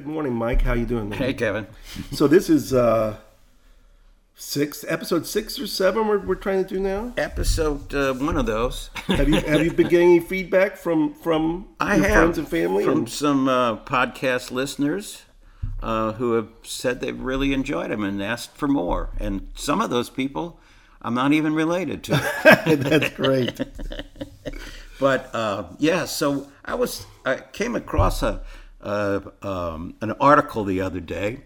good morning, Mike. How you doing? man? Hey, Kevin. So this is uh six episode six or seven we're, we're trying to do now. Episode uh, one of those. Have you have you been getting any feedback from from I your have friends and family? from And- some uh, podcast listeners uh, who have said they've really enjoyed them and asked for more. And some of those people I'm not even related to. That's great. But uh, yeah, so I was I came across a, um, an article the other day,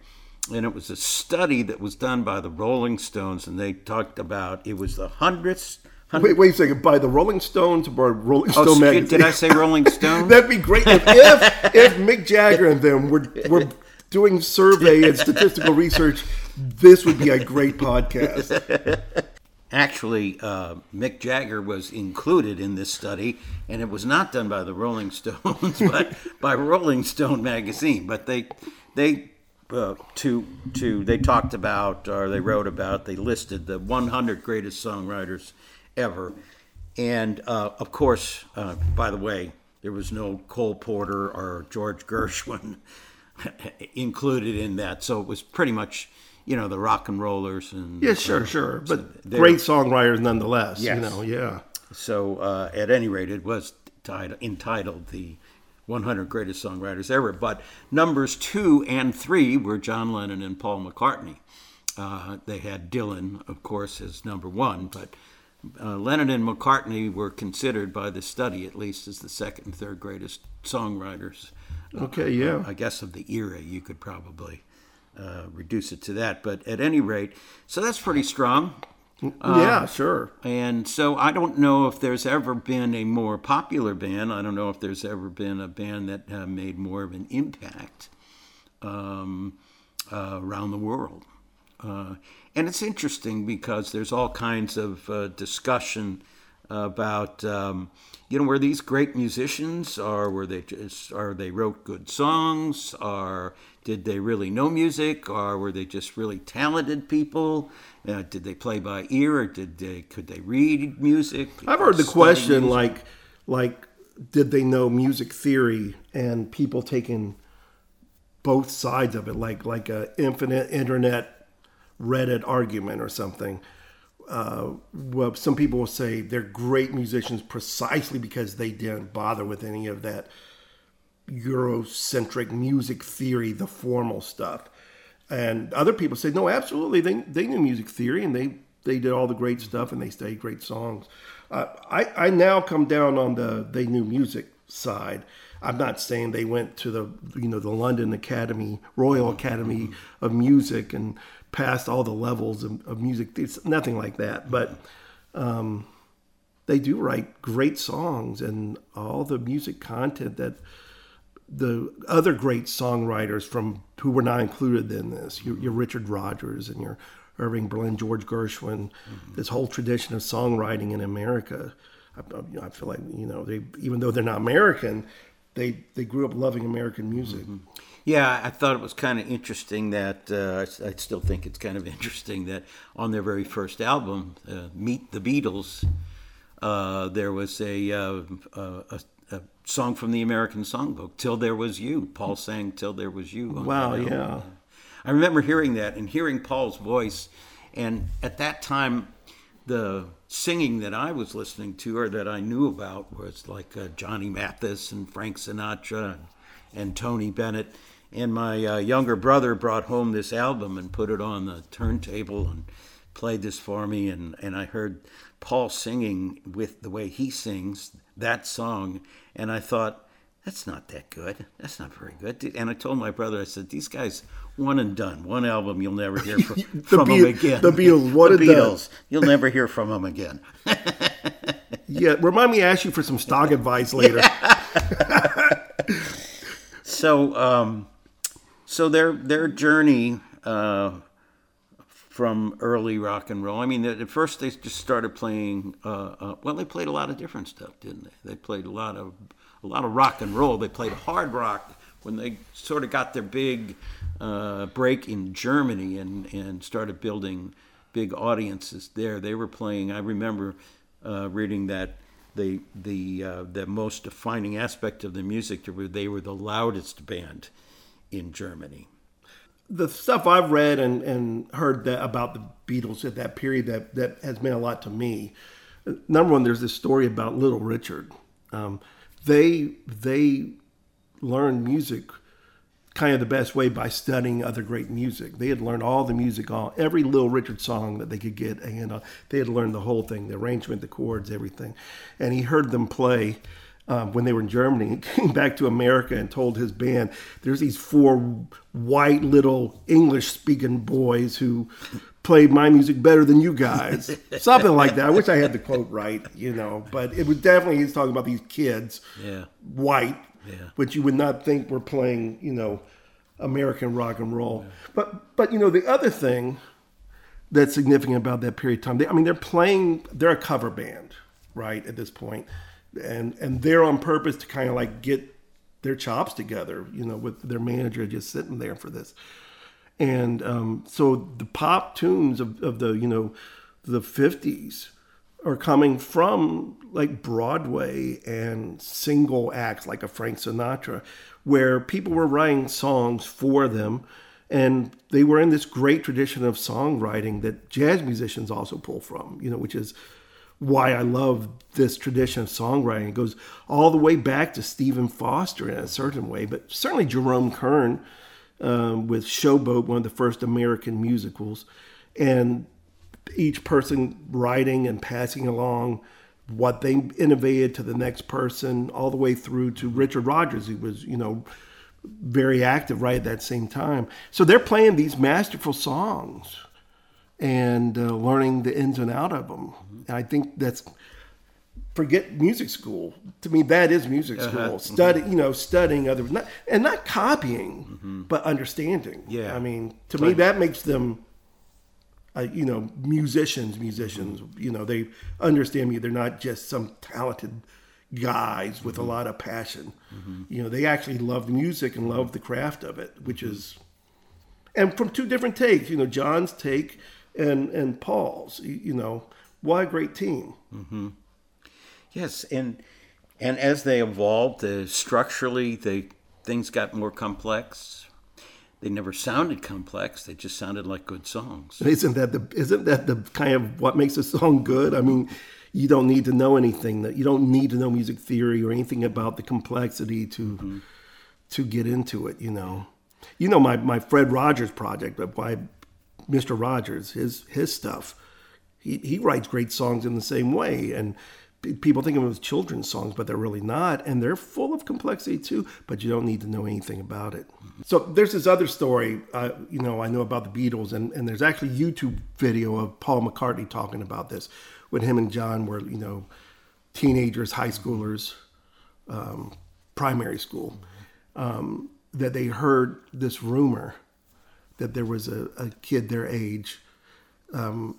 and it was a study that was done by the Rolling Stones, and they talked about it was the hundredth. Wait, wait a second. By the Rolling Stones or Rolling Oh, Stone shit, magazine? did I say Rolling Stone? That'd be great if, if if Mick Jagger and them were were doing survey and statistical research. This would be a great podcast. Actually, uh, Mick Jagger was included in this study, and it was not done by the Rolling Stones, but by Rolling Stone magazine. But they, they, uh, to to they talked about or they wrote about they listed the 100 greatest songwriters ever, and uh, of course, uh, by the way, there was no Cole Porter or George Gershwin included in that, so it was pretty much. You know the rock and rollers and Yeah, sure, sure. But they're- great songwriters nonetheless. Yes. You know, yeah. So, uh, at any rate, it was tit- entitled the 100 Greatest Songwriters Ever. But numbers two and three were John Lennon and Paul McCartney. Uh, they had Dylan, of course, as number one, but uh, Lennon and McCartney were considered by the study, at least, as the second and third greatest songwriters. Okay, yeah. I guess of the era, you could probably uh, reduce it to that. But at any rate, so that's pretty strong. yeah, sure. And so I don't know if there's ever been a more popular band. I don't know if there's ever been a band that uh, made more of an impact um, uh, around the world. Uh, and it's interesting because there's all kinds of uh, discussion about um, you know were these great musicians or were they just or they wrote good songs or did they really know music or were they just really talented people uh, did they play by ear or did they could they read music I've heard the question music? like, like, did they know music theory and people taking both sides of it, like like a infinite internet Reddit argument or something. Uh, well, some people will say they're great musicians precisely because they didn't bother with any of that Eurocentric music theory, the formal stuff. And other people say, no, absolutely, they, they knew music theory and they, they did all the great stuff and they studied great songs. Uh, I, I now come down on the they knew music side. I'm not saying they went to the you know the London Academy, Royal Academy of Music, and passed all the levels of, of music. It's nothing like that, but um, they do write great songs and all the music content that the other great songwriters from who were not included in this, your, your Richard Rodgers and your Irving Berlin, George Gershwin, this whole tradition of songwriting in America. I, I- I feel like you know they even though they're not American, they they grew up loving American music. Yeah, I thought it was kind of interesting that uh, I still think it's kind of interesting that on their very first album, uh, Meet the Beatles, uh, there was a, uh, a, a, a song from the American Songbook, "Till There Was You." Paul sang "Till There Was You." on Wow, yeah. I remember hearing that and hearing Paul's voice, and at that time, the singing that I was listening to or that I knew about was like uh, Johnny Mathis and Frank Sinatra and, and Tony Bennett. And my uh, younger brother brought home this album and put it on the turntable and played this for me. And, and I heard Paul singing with the way he sings that song. And I thought, that's not that good. That's not very good. And I told my brother, I said, these guys, one and done. One album, you'll never hear from, from them again. the Beatles, one the and done. Beatles, you'll never hear from them again. Yeah, remind me to ask you for some stock advice later. So, um, so their their journey uh, from early rock and roll. I mean, at first they just started playing. Uh, uh, well, they played a lot of different stuff, didn't they? They played a lot of a lot of rock and roll. They played hard rock when they sort of got their big uh, break in Germany and and started building big audiences there. They were playing. I remember uh, reading that the the uh, the most defining aspect of the music they were they were the loudest band in Germany? the stuff I've read and, and heard that about the Beatles at that period that, that has meant a lot to me. Number one, there's this story about Little Richard. Um, they they learned music kind of the best way by studying other great music. They had learned all the music, all every Little Richard song that they could get, and uh, they had learned the whole thing, the arrangement, the chords, everything. And he heard them play um, when they were in Germany. and came back to America and told his band, "There's these four white little English speaking boys who played my music better than you guys." Something like that. I wish I had the quote right, you know, but it was definitely he's talking about these kids, Yeah. white, Yeah. which you would not think were playing, you know, American rock and roll. But but you know the other thing that's significant about that period of time. They, I mean, they're playing. They're a cover band, right? At this point, and and they're on purpose to kind of like get their chops together. You know, with their manager just sitting there for this. And um, so the pop tunes of, of the you know the fifties are coming from like Broadway and single acts like a Frank Sinatra, where people were writing songs for them. And they were in this great tradition of songwriting that jazz musicians also pull from, you know, which is why I love this tradition of songwriting. It goes all the way back to Stephen Foster in a certain way, but certainly Jerome Kern um, with Showboat, one of the first American musicals. And each person writing and passing along what they innovated to the next person, all the way through to Richard Rodgers, who was, you know, very active right at that same time. So they're playing these masterful songs and uh, learning the ins and out of them. Mm-hmm. And I think that's forget music school. To me, that is music uh-huh. school. Mm-hmm. Study, you know, studying other not, and not copying, mm-hmm. but understanding. Yeah. I mean, to me, that makes them. Uh, you know, musicians, musicians. You know, they understand me. They're not just some talented guys with a lot of passion. You know, they actually love the music and love the craft of it, which is, and from two different takes. You know, John's take and and Paul's. You, know, why a great team. Yes, and and as they evolved, uh, structurally, they things got more complex. They never sounded complex; they just sounded like good songs. Isn't that the isn't that the kind of what makes a song good? I mean, you don't need to know anything that you don't need to know music theory or anything about the complexity to to get into it. You know, you know my my Fred Rogers project, but why Mr. Rogers his his stuff. He he writes great songs in the same way, and people think of them as children's songs, but they're really not, and they're full of complexity too. But you don't need to know anything about it. So there's this other story, uh, you know, I know about the Beatles, and, and there's actually YouTube video of Paul McCartney talking about this when him and John were, you know, teenagers, high schoolers, um, primary school, um, that they heard this rumor that there was a, a kid their age um,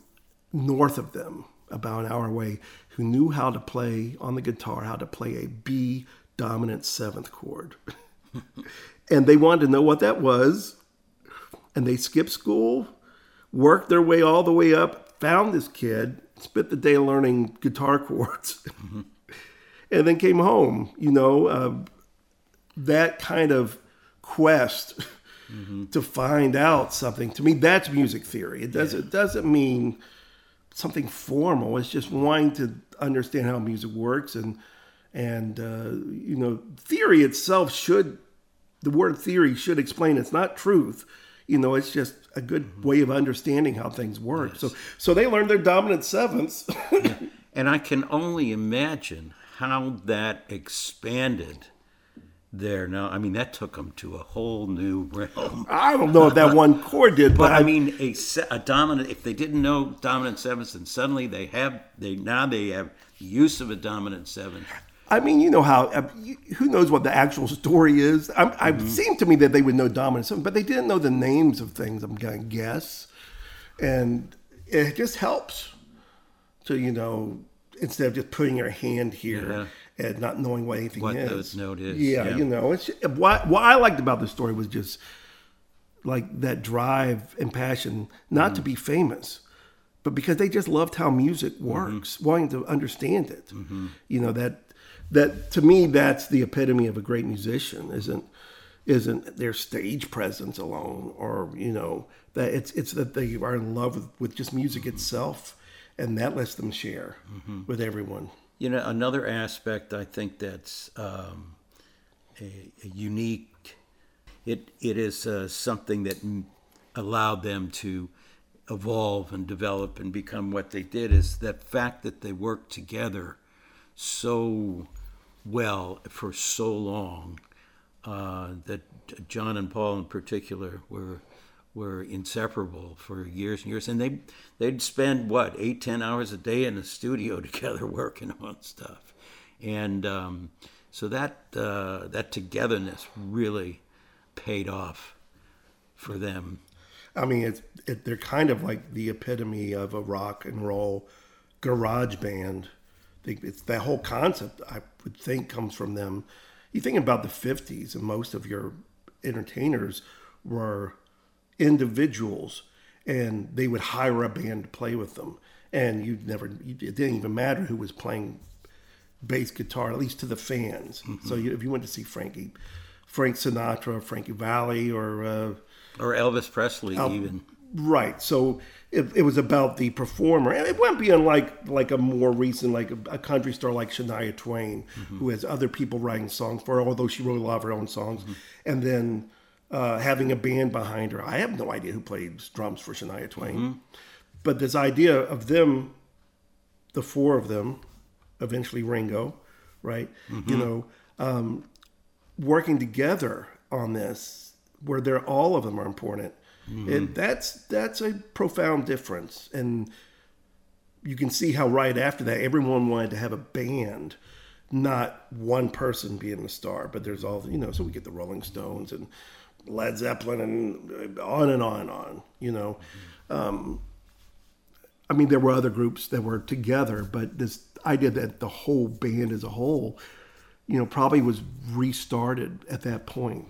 north of them, about an hour away, who knew how to play on the guitar, how to play a B dominant seventh chord. and they wanted to know what that was. And they skipped school, worked their way all the way up, found this kid, spent the day learning guitar chords, and then came home. You know, uh, that kind of quest to find out something. To me that's music theory. It doesn't it doesn't mean something formal. It's just wanting to understand how music works and and uh, you know theory itself should the word theory should explain it's not truth. You know it's just a good way of understanding how things work. So so they learned their dominant sevenths. And I can only imagine how that expanded there. Now, I mean, that took them to a whole new realm. i don't know if that one chord did but, But I mean, a, a dominant. If they didn't know dominant sevenths, and suddenly they have, they now they have use of a dominant seventh. I mean, you know how. uh, you- Who knows what the actual story is? I, I Mm-hmm. it seemed to me that they would know dominant seven, but they didn't know the names of things. I'm gonna guess, and it just helps to you know instead of just putting your hand here and not knowing what anything What is. the note is, Yeah, yeah. you know, it's what what I liked about the story was just like that drive and passion, not Mm-hmm. to be famous, but because they just loved how music Mm-hmm. works, wanting to understand it. You know that that to me that's the epitome of a great musician. Isn't isn't their stage presence alone, or you know that it's it's that they are in love with, with just music itself, and that lets them share with everyone. You know, another aspect I think that's um, a, a unique. It it is uh, something that allowed them to evolve and develop and become what they did. Is the fact that they worked together so well for so long uh, that John and Paul in particular were were inseparable for years and years, and they they'd spend what eight ten hours a day in the studio together working on stuff, and um, so that uh, that togetherness really paid off for them. I mean, it's it, they're kind of like the epitome of a rock and roll garage band. It's that whole concept. I would think comes from them. You think about the '50s, and most of your entertainers were individuals, and they would hire a band to play with them, and you'd never it didn't even matter who was playing bass guitar, at least to the fans. Mm-hmm. So you, if you went to see Frankie, Frank Sinatra, Frankie Valli, or uh, Or Elvis Presley, even. Right. So it, it was about the performer, and it went beyond like like a more recent, like a, a country star like Shania Twain, mm-hmm. who has other people writing songs for her, although she wrote a lot of her own songs, mm-hmm. and then uh, having a band behind her. I have no idea who plays drums for Shania Twain, but this idea of them, the four of them, eventually Ringo, right? You know, um, working together on this, where they're all of them are important, and that's that's a profound difference. And you can see how right after that, everyone wanted to have a band, not one person being the star. But there's all you know, so we get the Rolling Stones and Led Zeppelin and on and on and on. You know, um, I mean, there were other groups that were together, but this idea that the whole band as a whole, you know, probably was restarted at that point.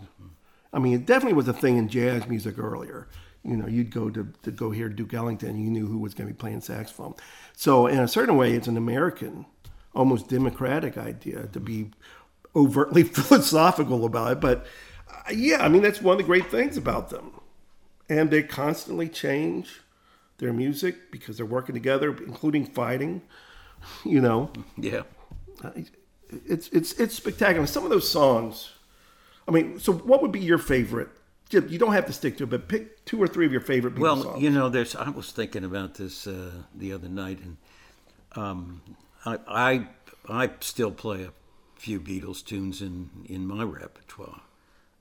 I mean, it definitely was a thing in jazz music earlier. You know, you'd go to, to go hear Duke Ellington, you knew who was going to be playing saxophone. So, in a certain way, it's an American, almost democratic idea to be overtly philosophical about it. But uh, yeah, I mean, that's one of the great things about them. And they constantly change their music because they're working together, including fighting. You know, Yeah. it's it's it's spectacular. Some of those songs. I mean, so what would be your favorite? You you don't have to stick to it, but pick two or three of your favorite Beatles Well, songs. you know, there's. I was thinking about this uh, the other night, and um, I, I I still play a few Beatles tunes in in my repertoire.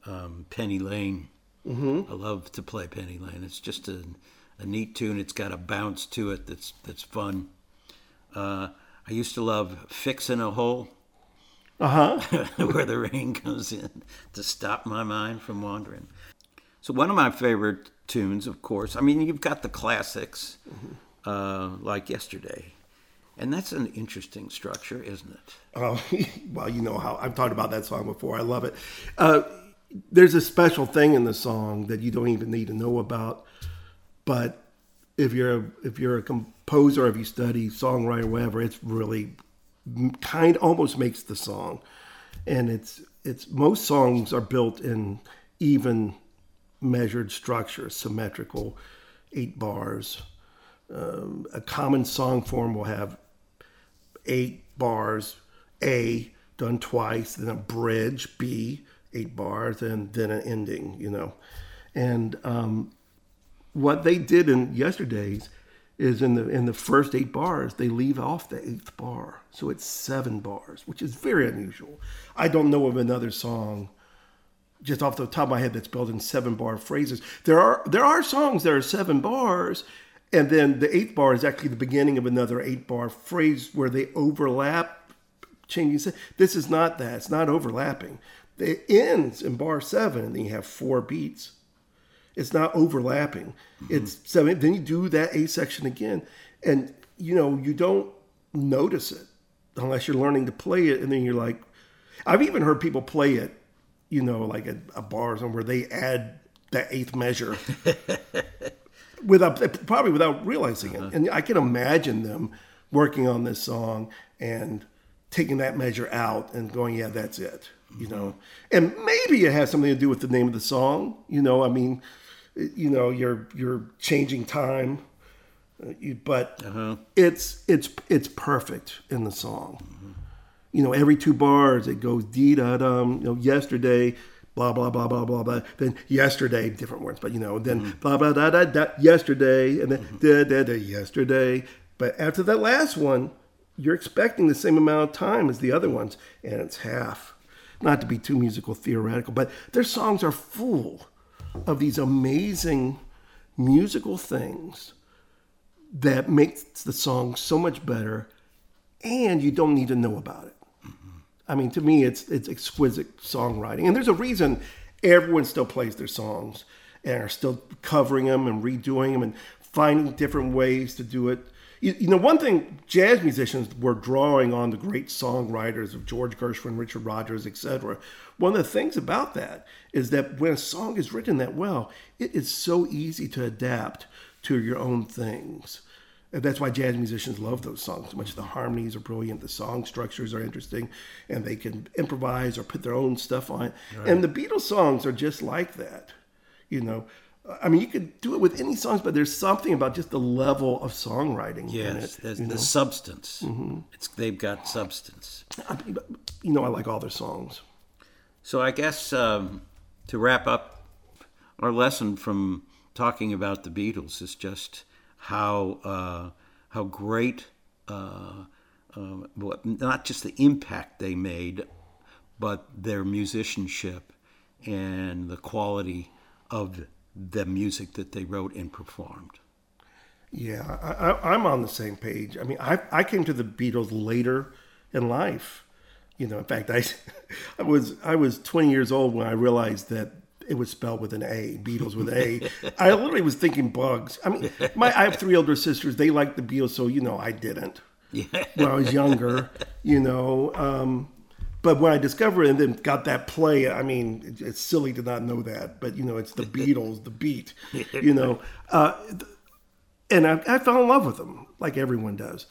Um, Penny Lane. Mm-hmm. I love to play Penny Lane. It's just a, a neat tune. It's got a bounce to it that's that's fun. Uh, I used to love fixing a Hole." uh huh. where the rain comes in to stop my mind from wandering. So one of my favorite tunes, of course, I mean, you've got the classics, uh, like Yesterday. And that's an interesting structure, isn't it? Oh, well, you know how I've talked about that song before. I love it. Uh, there's a special thing in the song that you don't even need to know about, but if you're a, if you're a composer, if you study songwriter, whatever, it's really kind almost makes the song, and it's it's most songs are built in even measured structure, symmetrical, eight bars. Um, a common song form will have eight bars, A done twice, then a bridge, B, eight bars, and then an ending, you know. And um, what they did in yesterday's is in the in the first eight bars they leave off the eighth bar, so it's seven bars, which is very unusual. I don't know of another song just off the top of my head that's built in seven bar phrases. There are there are songs that are seven bars, and then the eighth bar is actually the beginning of another eight bar phrase where they overlap, changing. This is not that. It's not overlapping. It ends in bar seven, and then you have four beats. It's not overlapping. Mm-hmm. It's seven. Then you do that A section again, and you know you don't notice it unless you're learning to play it, and then you're like, I've even heard people play it, you know, like a, a bar or somewhere they add that eighth measure without probably without realizing it. Uh-huh. And I can imagine them working on this song and taking that measure out and going, yeah, that's it. You know, and maybe it has something to do with the name of the song. You know, I mean, you know, you're you're changing time, uh, but Uh-huh. it's it's it's perfect in the song. You know, every two bars it goes dee da dum. You know, yesterday, blah blah blah blah blah blah. Then yesterday, different words, but you know, then blah blah da da da. Yesterday, and then da da da. Yesterday, but after that last one, you're expecting the same amount of time as the other ones, and it's half. Not to be too musical theoretical, but their songs are full of these amazing musical things that makes the song so much better and you don't need to know about it. I mean to me it's it's exquisite songwriting. And there's a reason everyone still plays their songs and are still covering them and redoing them and finding different ways to do it you, you know one thing jazz musicians were drawing on the great songwriters of george gershwin richard rodgers etc one of the things about that is that when a song is written that well it is so easy to adapt to your own things and that's why jazz musicians love those songs so much. The harmonies are brilliant, the song structures are interesting, and they can improvise or put their own stuff on it. And the Beatles songs are just like that. You know, I mean, you could do it with any songs, but there's something about just the level of songwriting in Yes, it. there's the know? substance. It's they've got substance. I mean, you know, I like all their songs. So I guess um, to wrap up our lesson from talking about the Beatles is just how uh, how great uh, uh, not just the impact they made, but their musicianship and the quality of the music that they wrote and performed. Yeah, I, I, I'm on the same page. I mean, I, I came to the Beatles later in life. You know, in fact, I, I was I was 20 years old when I realized that it was spelled with an A, Beatles with A. I literally was thinking bugs. I mean, my I have three older sisters. They liked the Beatles, so you know, I didn't. Yeah. when I was younger, you know. Um, but when I discovered it and then got that play, I mean, it- it's silly to not know that, but you know, it's the Beatles, the beat, you know. Uh, and I, I fell in love with them, like everyone does.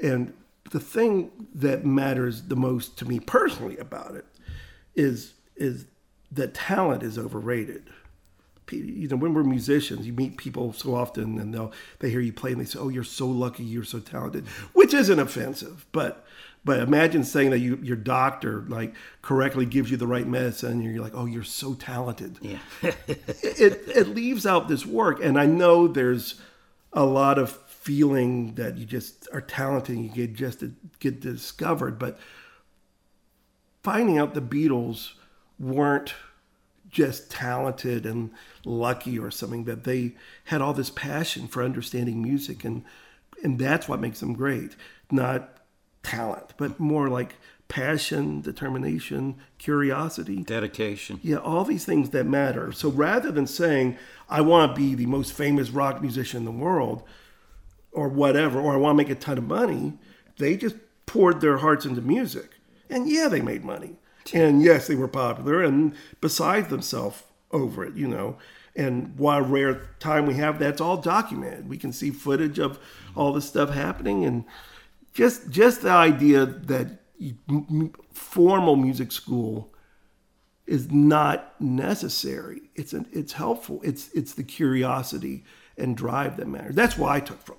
And the thing that matters the most to me personally about it is is that talent is overrated. You know, when we're musicians, you meet people so often, and they'll they hear you play, and they say, "Oh, you're so lucky, you're so talented," which isn't offensive, but but imagine saying that you your doctor like correctly gives you the right medicine, and you're like, "Oh, you're so talented." Yeah. it it leaves out this work, and I know there's a lot of feeling that you just are talented, and you get just to get discovered, but finding out the Beatles weren't just talented and lucky or something that they had all this passion for understanding music and and that's what makes them great not talent but more like passion determination curiosity Dedication. yeah, all these things that matter. So rather than saying, I want to be the most famous rock musician in the world or whatever, or I want to make a ton of money, they just poured their hearts into music. And yeah, they made money. And yes, they were popular and beside themselves over it, you know. And what rare time we have, that's all documented. We can see footage of all this stuff happening and just just the idea that formal music school is not necessary. It's an, it's helpful. It's it's the curiosity and drive that matters. That's what I took from